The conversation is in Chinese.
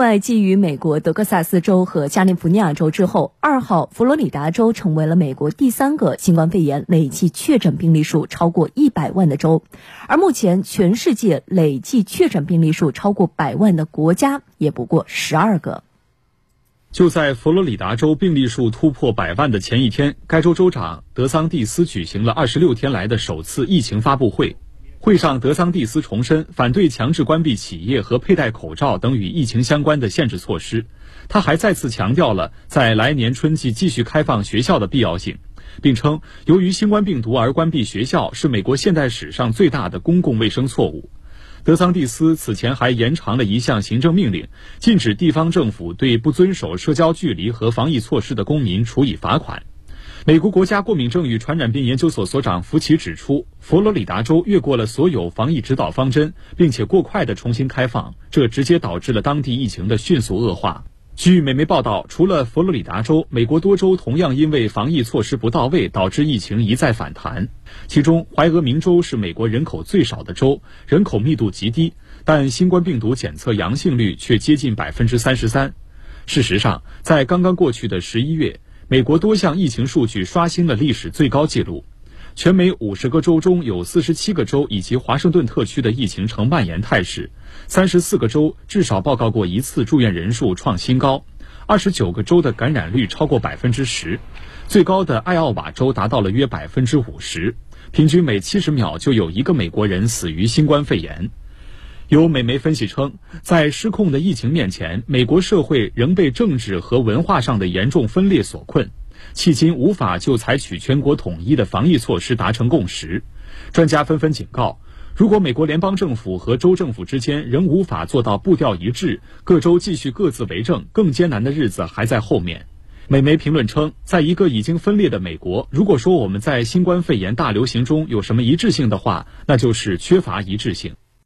外，基于美国德克萨斯州和加利福尼亚州之后，二号佛罗里达州成为了美国第三个新冠肺炎累计确诊病例数超过一百万的州。而目前，全世界累计确诊病例数超过百万的国家也不过十二个。就在佛罗里达州病例数突破百万的前一天，该州州长德桑蒂斯举行了二十六天来的首次疫情发布会。会上，德桑蒂斯重申反对强制关闭企业和佩戴口罩等与疫情相关的限制措施。他还再次强调了在来年春季继续开放学校的必要性，并称由于新冠病毒而关闭学校是美国现代史上最大的公共卫生错误。德桑蒂斯此前还延长了一项行政命令，禁止地方政府对不遵守社交距离和防疫措施的公民处以罚款。美国国家过敏症与传染病研究所所长福奇指出，佛罗里达州越过了所有防疫指导方针，并且过快的重新开放，这直接导致了当地疫情的迅速恶化。据美媒报道，除了佛罗里达州，美国多州同样因为防疫措施不到位，导致疫情一再反弹。其中，怀俄明州是美国人口最少的州，人口密度极低，但新冠病毒检测阳性率却接近百分之三十三。事实上，在刚刚过去的十一月。美国多项疫情数据刷新了历史最高纪录，全美五十个州中有四十七个州以及华盛顿特区的疫情呈蔓延态势，三十四个州至少报告过一次住院人数创新高，二十九个州的感染率超过百分之十，最高的艾奥瓦州达到了约百分之五十，平均每七十秒就有一个美国人死于新冠肺炎。有美媒分析称，在失控的疫情面前，美国社会仍被政治和文化上的严重分裂所困，迄今无法就采取全国统一的防疫措施达成共识。专家纷纷警告，如果美国联邦政府和州政府之间仍无法做到步调一致，各州继续各自为政，更艰难的日子还在后面。美媒评论称，在一个已经分裂的美国，如果说我们在新冠肺炎大流行中有什么一致性的话，那就是缺乏一致性。